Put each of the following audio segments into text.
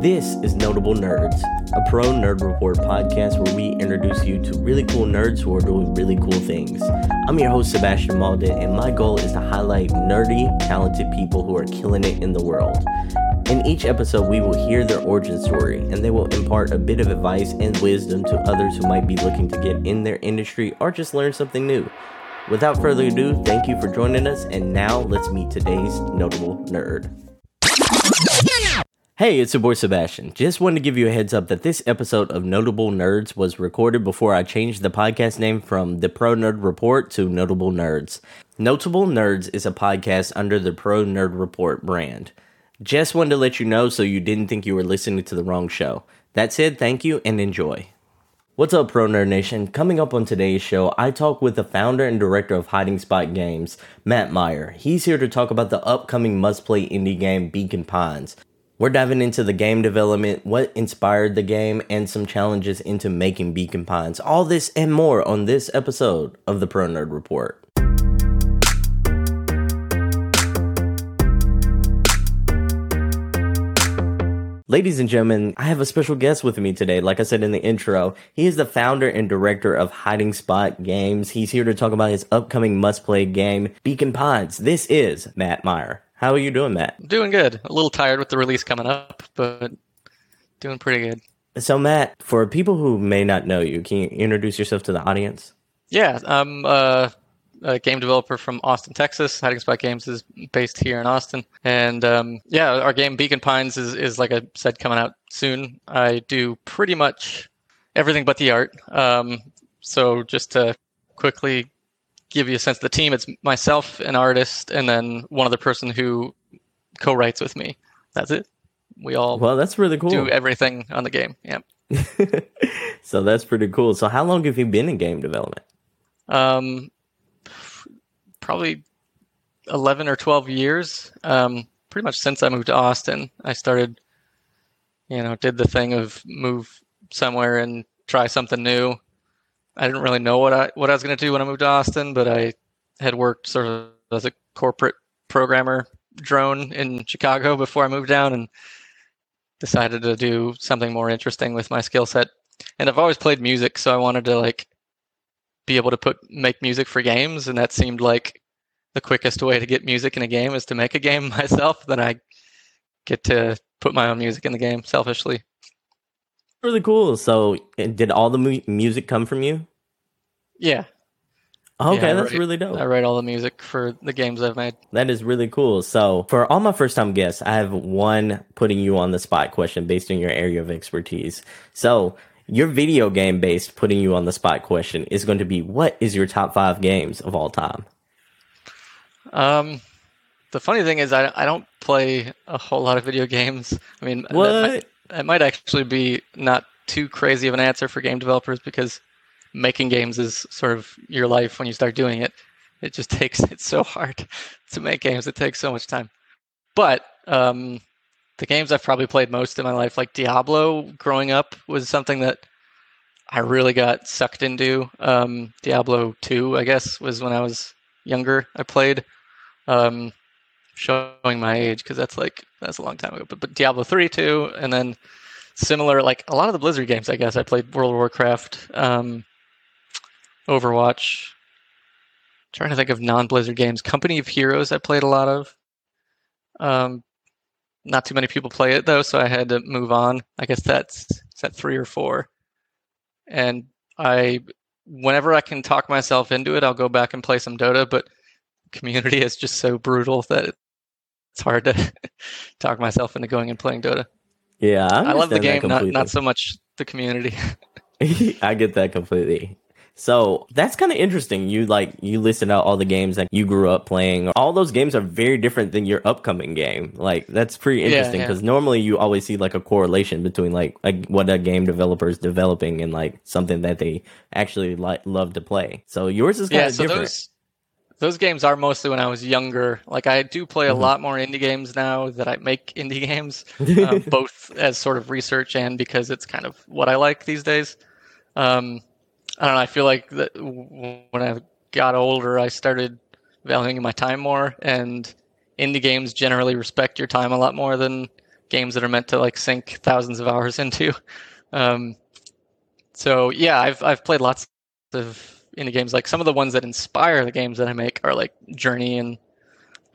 This is Notable Nerds, a pro nerd report podcast where we introduce you to really cool nerds who are doing really cool things. I'm your host, Sebastian Malden, and my goal is to highlight nerdy, talented people who are killing it in the world. In each episode, we will hear their origin story, and they will impart a bit of advice and wisdom to others who might be looking to get in their industry or just learn something new. Without further ado, thank you for joining us, and now let's meet today's notable nerd. Hey, it's your boy Sebastian. Just wanted to give you a heads up that this episode of Notable Nerds was recorded before I changed the podcast name from The Pro Nerd Report to Notable Nerds. Notable Nerds is a podcast under the Pro Nerd Report brand. Just wanted to let you know so you didn't think you were listening to the wrong show. That said, thank you and enjoy. What's up, Pro Nerd Nation? Coming up on today's show, I talk with the founder and director of Hiding Spot Games, Matt Meyer. He's here to talk about the upcoming must play indie game Beacon Pines. We're diving into the game development, what inspired the game, and some challenges into making Beacon Pines. All this and more on this episode of the Pro Nerd Report. Ladies and gentlemen, I have a special guest with me today. Like I said in the intro, he is the founder and director of Hiding Spot Games. He's here to talk about his upcoming must play game, Beacon Pines. This is Matt Meyer. How are you doing, Matt? Doing good. A little tired with the release coming up, but doing pretty good. So, Matt, for people who may not know you, can you introduce yourself to the audience? Yeah, I'm uh, a game developer from Austin, Texas. Hiding Spot Games is based here in Austin, and um, yeah, our game Beacon Pines is, is like I said coming out soon. I do pretty much everything but the art. Um, so just to quickly give you a sense of the team, it's myself, an artist, and then one other person who co-writes with me. That's it. We all well, that's really cool. Do everything on the game. Yeah. so that's pretty cool. So how long have you been in game development? Um, probably eleven or twelve years. Um, pretty much since I moved to Austin, I started. You know, did the thing of move somewhere and try something new. I didn't really know what I what I was going to do when I moved to Austin, but I had worked sort of as a corporate programmer drone in Chicago before I moved down, and decided to do something more interesting with my skill set. And I've always played music, so I wanted to like be able to put make music for games, and that seemed like the quickest way to get music in a game is to make a game myself. Then I get to put my own music in the game selfishly really cool. So, did all the mu- music come from you? Yeah. Okay, yeah, that's write, really dope. I right all the music for the games I've made. That is really cool. So, for all my first time guests, I have one putting you on the spot question based on your area of expertise. So, your video game based putting you on the spot question is going to be what is your top five games of all time? Um, the funny thing is, I, I don't play a whole lot of video games. I mean, what? it might actually be not too crazy of an answer for game developers because making games is sort of your life when you start doing it. It just takes it's so hard to make games. It takes so much time. But um, the games I've probably played most in my life, like Diablo, growing up, was something that I really got sucked into. Um, Diablo two, I guess, was when I was younger. I played. Um, showing my age because that's like that's a long time ago. But, but Diablo three too, and then similar like a lot of the Blizzard games. I guess I played World of Warcraft, um, Overwatch. trying to think of non-Blizzard games. Company of Heroes I played a lot of. Um, not too many people play it though, so I had to move on. I guess that's that three or four. And I, whenever I can talk myself into it, I'll go back and play some Dota. But community is just so brutal that it's hard to talk myself into going and playing Dota. Yeah, I, I love the game, not not so much the community. I get that completely. So that's kind of interesting. You like you listed out all the games that you grew up playing. All those games are very different than your upcoming game. Like that's pretty interesting because yeah, yeah. normally you always see like a correlation between like, like what a game developer is developing and like something that they actually like love to play. So yours is kind yeah, of so different. Those, those games are mostly when I was younger. Like I do play a mm-hmm. lot more indie games now that I make indie games, uh, both as sort of research and because it's kind of what I like these days. Um, I don't know. I feel like that when I got older, I started valuing my time more, and indie games generally respect your time a lot more than games that are meant to like sink thousands of hours into. Um, so yeah, I've I've played lots of indie games. Like some of the ones that inspire the games that I make are like Journey and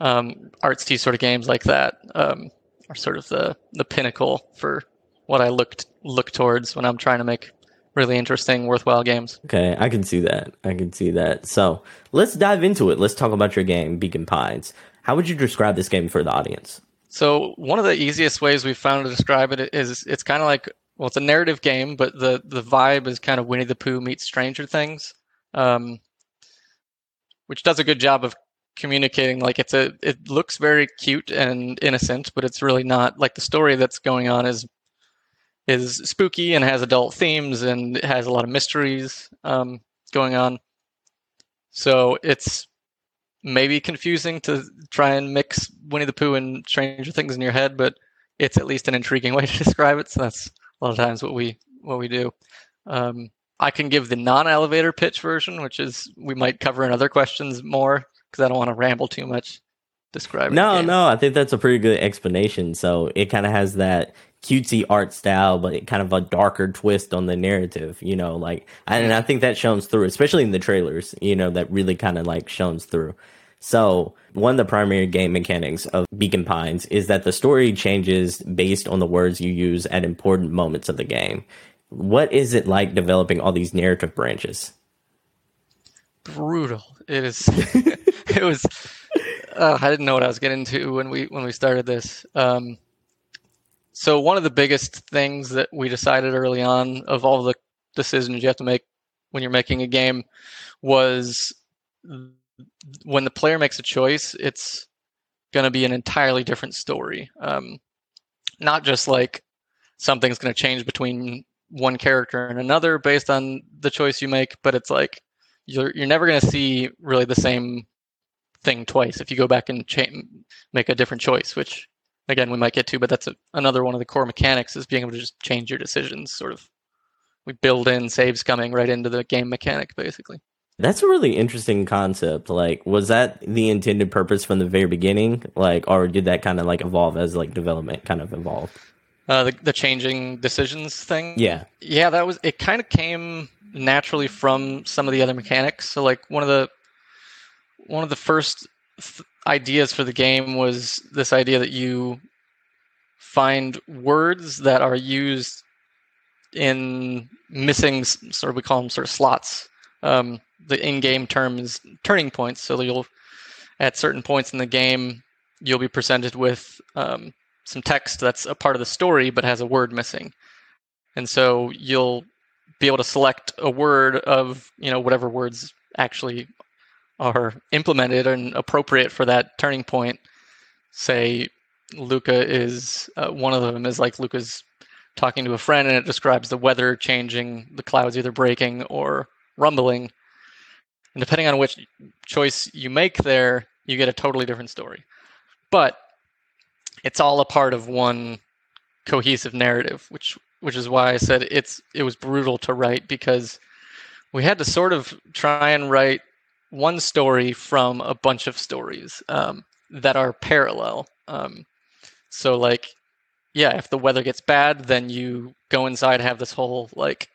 um, artsy sort of games like that um, are sort of the the pinnacle for what I looked look towards when I'm trying to make really interesting, worthwhile games. Okay, I can see that. I can see that. So let's dive into it. Let's talk about your game, Beacon Pines. How would you describe this game for the audience? So one of the easiest ways we've found to describe it is it's kind of like well, it's a narrative game, but the the vibe is kind of Winnie the Pooh meets Stranger Things, um, which does a good job of communicating. Like it's a it looks very cute and innocent, but it's really not. Like the story that's going on is is spooky and has adult themes and has a lot of mysteries um, going on. So it's maybe confusing to try and mix Winnie the Pooh and Stranger Things in your head, but it's at least an intriguing way to describe it. So that's a lot of times what we what we do. Um, I can give the non-elevator pitch version, which is we might cover in other questions more because I don't want to ramble too much. Describing. No, no, I think that's a pretty good explanation. So it kind of has that cutesy art style, but kind of a darker twist on the narrative, you know, like, and I think that shows through, especially in the trailers, you know, that really kind of like shows through. So one of the primary game mechanics of Beacon Pines is that the story changes based on the words you use at important moments of the game. What is it like developing all these narrative branches? Brutal. It is. it was. Uh, I didn't know what I was getting into when we when we started this. Um, so one of the biggest things that we decided early on of all the decisions you have to make when you're making a game was when the player makes a choice, it's going to be an entirely different story. Um, not just like something's going to change between one character and another based on the choice you make, but it's like you're you're never going to see really the same thing twice if you go back and cha- make a different choice, which again we might get to, but that's a, another one of the core mechanics is being able to just change your decisions. Sort of, we build in saves coming right into the game mechanic, basically. That's a really interesting concept. Like, was that the intended purpose from the very beginning? Like, or did that kind of like evolve as like development kind of evolved? Uh, the the changing decisions thing. Yeah, yeah, that was it. Kind of came naturally from some of the other mechanics. So, like one of the one of the first th- ideas for the game was this idea that you find words that are used in missing sort of we call them sort of slots. Um, the in-game term is turning points. So you'll at certain points in the game you'll be presented with um, some text that's a part of the story but has a word missing, and so you'll be able to select a word of you know whatever words actually are implemented and appropriate for that turning point. Say Luka is uh, one of them is like Luka's talking to a friend and it describes the weather changing, the clouds either breaking or rumbling. And depending on which choice you make there, you get a totally different story. But it's all a part of one cohesive narrative, which which is why I said it's it was brutal to write because we had to sort of try and write one story from a bunch of stories um, that are parallel. Um, so like, yeah, if the weather gets bad, then you go inside, have this whole like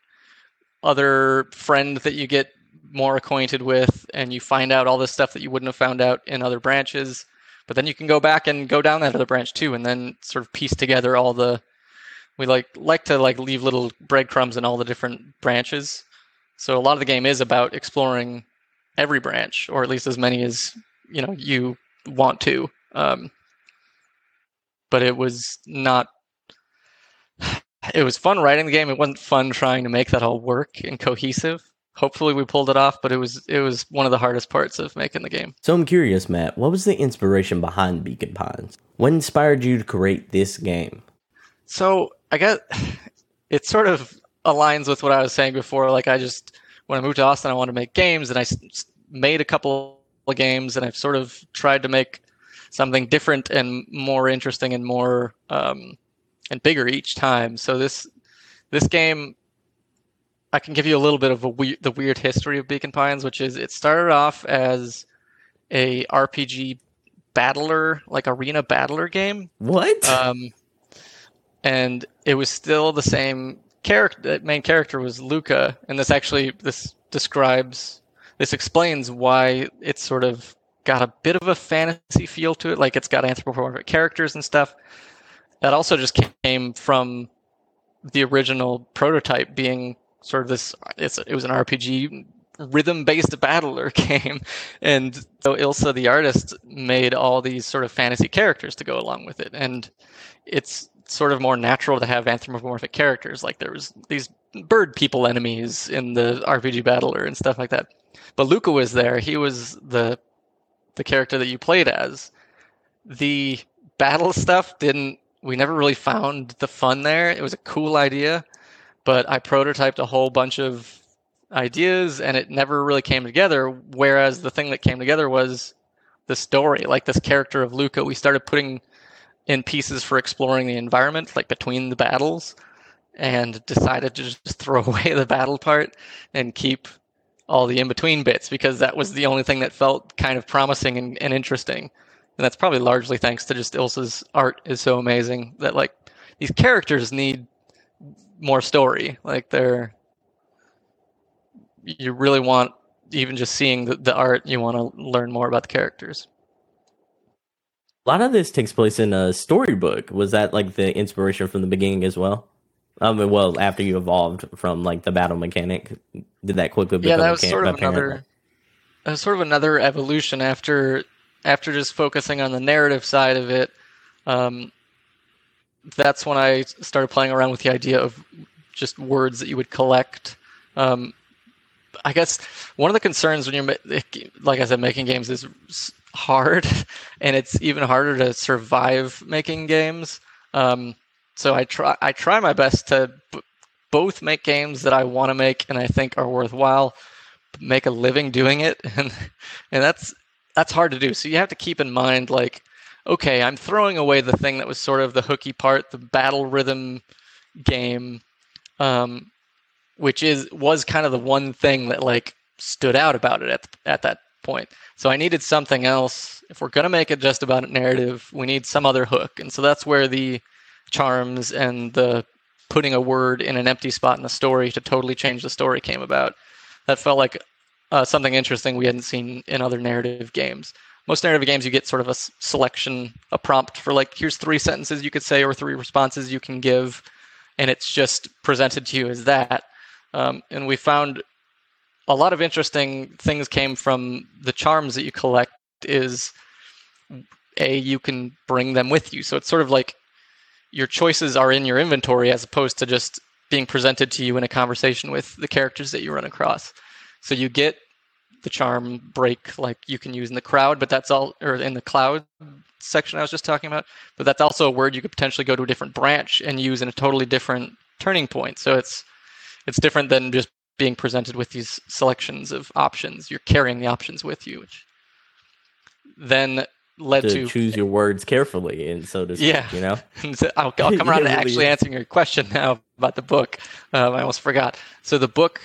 other friend that you get more acquainted with, and you find out all this stuff that you wouldn't have found out in other branches. But then you can go back and go down that other branch too, and then sort of piece together all the. We like like to like leave little breadcrumbs in all the different branches. So a lot of the game is about exploring every branch, or at least as many as you know you want to. Um, but it was not. It was fun writing the game. It wasn't fun trying to make that all work and cohesive. Hopefully, we pulled it off, but it was it was one of the hardest parts of making the game. So I'm curious, Matt. What was the inspiration behind Beacon Pines? What inspired you to create this game? So I guess it sort of aligns with what I was saying before. Like I just when I moved to Austin, I wanted to make games, and I made a couple of games, and I've sort of tried to make something different and more interesting and more um, and bigger each time. So this this game, I can give you a little bit of a we- the weird history of Beacon Pines, which is it started off as a RPG battler, like arena battler game. What? Um, and it was still the same character. Main character was Luka, and this actually this describes this explains why it's sort of got a bit of a fantasy feel to it, like it's got anthropomorphic characters and stuff. That also just came from the original prototype being sort of this. It was an RPG rhythm-based battler game, and so Ilsa, the artist, made all these sort of fantasy characters to go along with it, and it's sort of more natural to have anthropomorphic characters. Like there was these bird people enemies in the RPG battler and stuff like that. But Luka was there. He was the the character that you played as. The battle stuff didn't we never really found the fun there. It was a cool idea, but I prototyped a whole bunch of ideas and it never really came together. Whereas the thing that came together was the story, like this character of Luka. We started putting in pieces for exploring the environment, like between the battles, and decided to just throw away the battle part and keep all the in between bits because that was the only thing that felt kind of promising and, and interesting. And that's probably largely thanks to just Ilsa's art is so amazing that like these characters need more story. Like they're you really want even just seeing the, the art, you want to learn more about the characters. A lot of this takes place in a storybook. Was that like the inspiration from the beginning as well? Um, well, after you evolved from like the battle mechanic, did that quickly become yeah, that was sort of apparent? another that was sort of another evolution after after just focusing on the narrative side of it. Um, that's when I started playing around with the idea of just words that you would collect. Um, I guess one of the concerns when you're, like I said, making games is hard, and it's even harder to survive making games. Um, so I try, I try my best to b- both make games that I want to make and I think are worthwhile, make a living doing it, and and that's that's hard to do. So you have to keep in mind, like, okay, I'm throwing away the thing that was sort of the hooky part, the battle rhythm game. Um, which is was kind of the one thing that like stood out about it at at that point. So I needed something else. If we're gonna make it just about a narrative, we need some other hook, and so that's where the charms and the putting a word in an empty spot in the story to totally change the story came about. That felt like uh, something interesting we hadn't seen in other narrative games. Most narrative games, you get sort of a selection, a prompt for like, here's three sentences you could say or three responses you can give, and it's just presented to you as that. Um, and we found a lot of interesting things came from the charms that you collect. Is a you can bring them with you, so it's sort of like your choices are in your inventory as opposed to just being presented to you in a conversation with the characters that you run across. So you get the charm break like you can use in the crowd, but that's all or in the cloud section I was just talking about. But that's also a word you could potentially go to a different branch and use in a totally different turning point. So it's it's different than just being presented with these selections of options. You're carrying the options with you, which then led to, to choose your words carefully, and so does. Yeah. You know, so I'll, I'll come around to really actually is. answering your question now about the book. Um, I almost forgot. So the book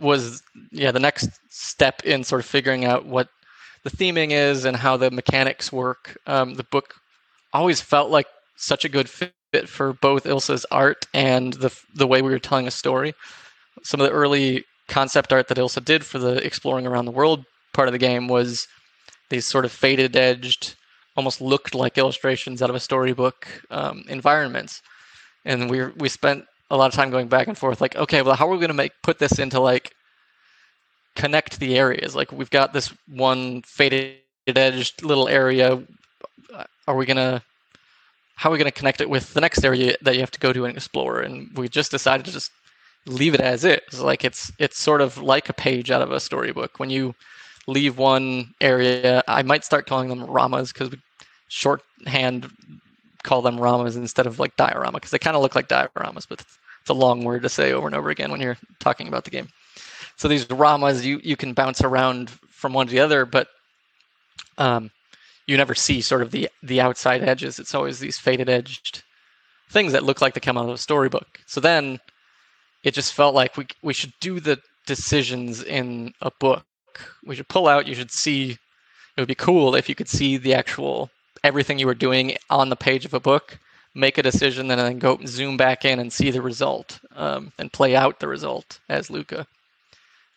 was yeah the next step in sort of figuring out what the theming is and how the mechanics work. Um, the book always felt like such a good fit for both Ilsa's art and the the way we were telling a story. Some of the early concept art that Ilsa did for the exploring around the world part of the game was these sort of faded edged almost looked like illustrations out of a storybook um, environments and we we spent a lot of time going back and forth like okay well how are we going to make put this into like connect the areas? Like we've got this one faded edged little area. Are we going to how are we going to connect it with the next area that you have to go to and explore? And we just decided to just leave it as is. Like it's it's sort of like a page out of a storybook. When you leave one area i might start calling them ramas because we shorthand call them ramas instead of like diorama because they kind of look like dioramas but it's a long word to say over and over again when you're talking about the game. So these ramas you you can bounce around from one to the other but um, you never see sort of the the outside edges. It's always these faded edged things that look like they come out of a storybook. So then it just felt like we we should do the decisions in a book. We should pull out. You should see. It would be cool if you could see the actual everything you were doing on the page of a book. Make a decision and then go zoom back in and see the result um, and play out the result as Luka.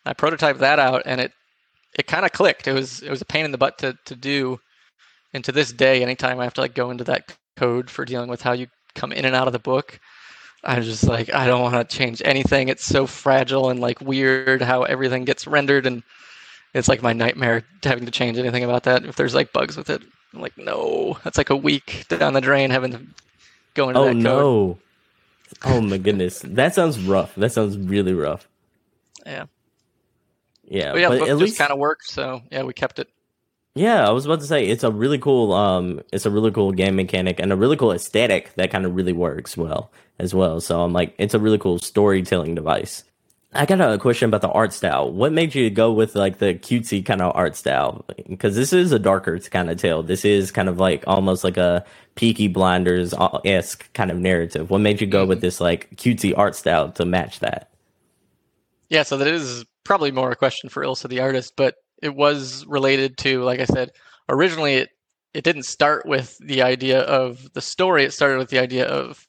I prototyped that out and it it kind of clicked. It was it was a pain in the butt to to do, and to this day, anytime I have to like go into that code for dealing with how you come in and out of the book, I'm just like I don't want to change anything. It's so fragile and like weird how everything gets rendered, and it's like my nightmare having to change anything about that. If there's like bugs with it, I'm like no, that's like a week down the drain having to go into oh that code. no! Oh my goodness, that sounds rough. That sounds really rough. Yeah, Yeah, but yeah, but at just least kind of worked. So yeah, we kept it. Yeah, I was about to say it's a really cool um it's a really cool game mechanic and a really cool aesthetic that kind of really works well as well. So I'm like it's a really cool storytelling device. I got a question about the art style. What made you go with like the cutesy kind of art style? Because this is a darker kind of tale. This is kind of like almost like a Peaky Blinders esque kind of narrative. What made you go with this like cutesy art style to match that? Yeah, so that is probably more a question for Ilsa the artist, but it was related to, like I said, originally it it didn't start with the idea of the story. It started with the idea of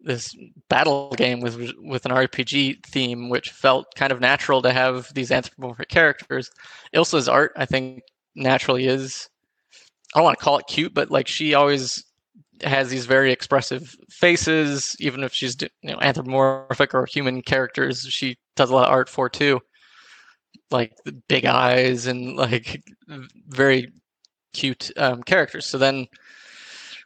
this battle game with with an RPG theme, which felt kind of natural to have these anthropomorphic characters. Ilsa's art, I think, naturally is. I don't want to call it cute, but like she always has these very expressive faces, even if she's you know anthropomorphic or human characters. She does a lot of art for too, like big eyes and like very cute um, characters. So then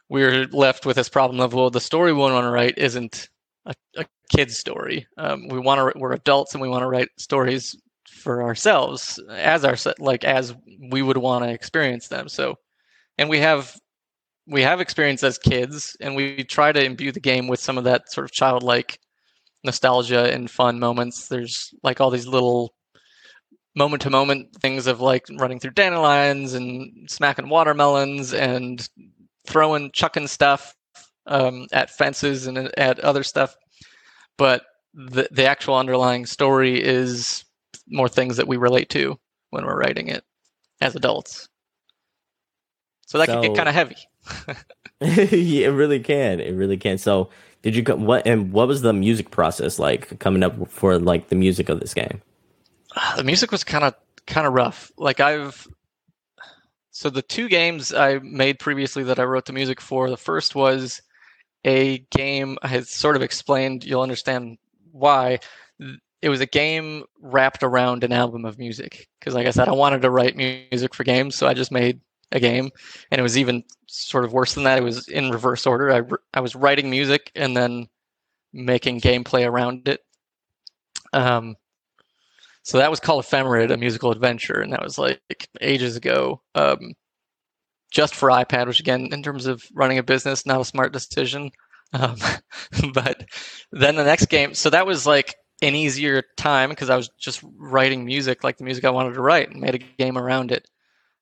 we're left with this problem of well, the story we want to write isn't a, a kid's story. Um, we want to we're adults and we want to write stories for ourselves as our like as we would want to experience them. So, and we have we have experience as kids, and we try to imbue the game with some of that sort of childlike nostalgia and fun moments. There's like all these little moment to moment things of like running through dandelions and smacking watermelons and throwing chucking stuff um, at fences and at other stuff but the the actual underlying story is more things that we relate to when we're writing it as adults so that can get kind of heavy yeah, it really can. It really can. So, did you come? What and what was the music process like coming up for like the music of this game? The music was kind of kind of rough. Like I've so the two games I made previously that I wrote the music for. The first was a game I had sort of explained. You'll understand why. It was a game wrapped around an album of music because, like I said, I wanted to write music for games, so I just made a game, and it was even sort of worse than that. It was in reverse order. I I was writing music and then making gameplay around it. Um, so that was called Ephemerid, a musical adventure, and that was like ages ago. Um, just for iPad, which again, in terms of running a business, not a smart decision. Um, but then the next game, so that was like an easier time because I was just writing music, like the music I wanted to write, and made a game around it.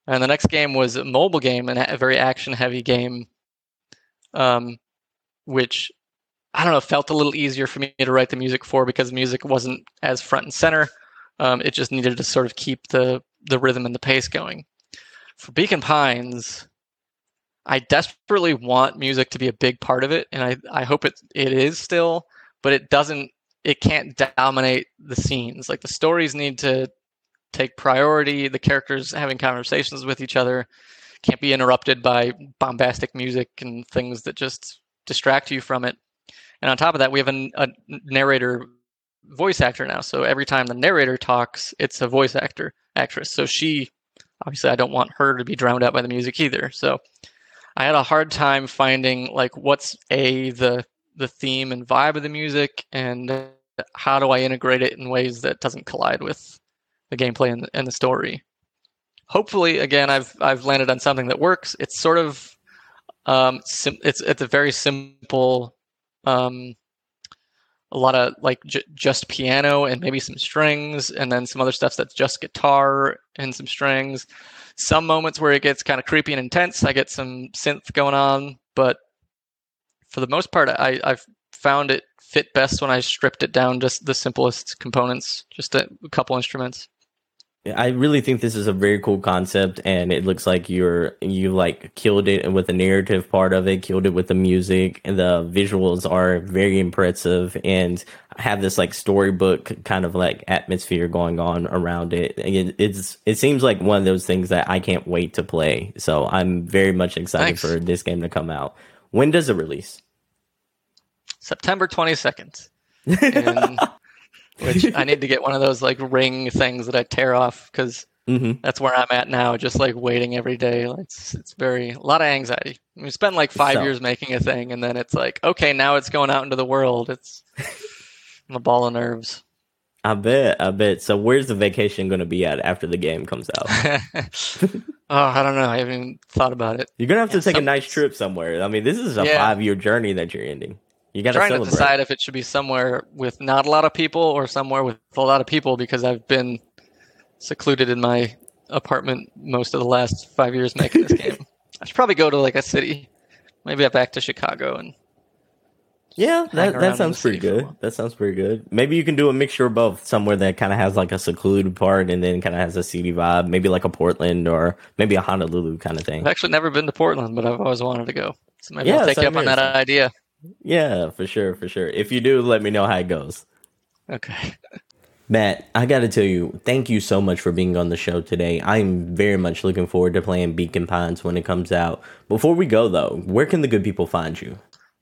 And the next game was a mobile game and a very action-heavy game, um, which I don't know felt a little easier for me to write the music for because music wasn't as front and center. Um, it just needed to sort of keep the the rhythm and the pace going. For Beacon Pines, I desperately want music to be a big part of it, and I, I hope it it is still, but it doesn't it can't dominate the scenes. Like the stories need to take priority, the characters having conversations with each other can't be interrupted by bombastic music and things that just distract you from it. And on top of that, we have a, a narrator voice actor now. So every time the narrator talks, it's a voice actor actress. So she obviously I don't want her to be drowned out by the music either. So I had a hard time finding like what's a the the theme and vibe of the music and how do I integrate it in ways that doesn't collide with the gameplay and, and the story. Hopefully, again, I've I've landed on something that works. It's sort of um, sim- it's it's a very simple um, a lot of like j- just piano and maybe some strings and then some other stuff that's just guitar and some strings some moments where it gets kind of creepy and intense i get some synth going on but for the most part i i found it fit best when I stripped it down just the simplest components, just a couple instruments. I really think this is a very cool concept, and it looks like you're you like killed it with the narrative part of it, killed it with the music, and the visuals are very impressive, and have this like storybook kind of like atmosphere going on around it. it. It's it seems like one of those things that I can't wait to play. So I'm very much excited Thanks. for this game to come out. When does it release? September twenty second. which I need to get one of those like ring things that I tear off because mm-hmm. that's where I'm at now. Just like waiting every day. It's it's very a lot of anxiety. We spent like five so. years making a thing, and then it's like, okay, now it's going out into the world. It's I'm a ball of nerves. I bet, I bet. So, where's the vacation going to be at after the game comes out? oh, I don't know. I haven't even thought about it. You're gonna have to yeah, take some... a nice trip somewhere. I mean, this is a yeah. five year journey that you're ending. You got to trying to decide if it should be somewhere with not a lot of people or somewhere with a lot of people because I've been secluded in my apartment most of the last five years making this game. I should probably go to like a city, maybe back to Chicago and. Yeah, that, that sounds pretty good. That sounds pretty good. Maybe you can do a mixture of both, somewhere that kind of has like a secluded part and then kind of has a city vibe. Maybe like a Portland or maybe a Honolulu kind of thing. I've actually never been to Portland, but I've always wanted to go. So maybe yeah, I'll take you up on that idea. Yeah, for sure, for sure. If you do, let me know how it goes. Okay. Matt, I got to tell you, thank you so much for being on the show today. I'm very much looking forward to playing Beacon Pines when it comes out. Before we go, though, where can the good people find you?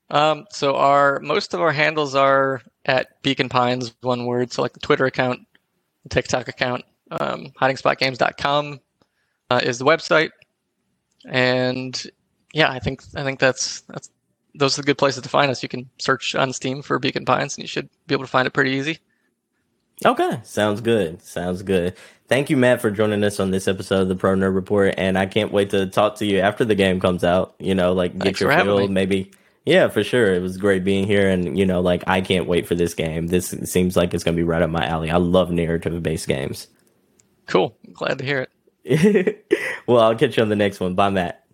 Um, so our most of our handles are at Beacon Pines, one word. So like the Twitter account, the TikTok account, um, hidingspotgames.com uh, is the website, and yeah, I think I think that's that's those are the good places to find us. You can search on Steam for Beacon Pines, and you should be able to find it pretty easy. Okay, sounds good. Sounds good. Thank you, Matt, for joining us on this episode of the Pro Nerd Report, and I can't wait to talk to you after the game comes out. You know, like get Thanks your feel, maybe. Yeah, for sure. It was great being here, and you know, like I can't wait for this game. This seems like it's gonna be right up my alley. I love narrative-based games. Cool. Glad to hear it. well, I'll catch you on the next one. Bye, Matt.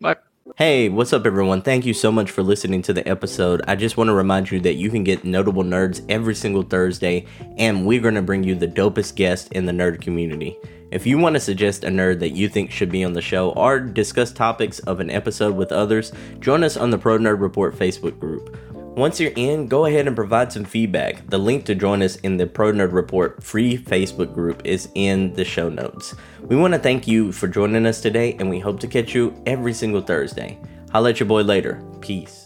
Bye. Hey, what's up, everyone? Thank you so much for listening to the episode. I just want to remind you that you can get Notable Nerds every single Thursday, and we're going to bring you the dopest guest in the nerd community. If you want to suggest a nerd that you think should be on the show or discuss topics of an episode with others, join us on the Pro Nerd Report Facebook group. Once you're in, go ahead and provide some feedback. The link to join us in the Pro Nerd Report free Facebook group is in the show notes. We want to thank you for joining us today, and we hope to catch you every single Thursday. I'll let your boy later. Peace.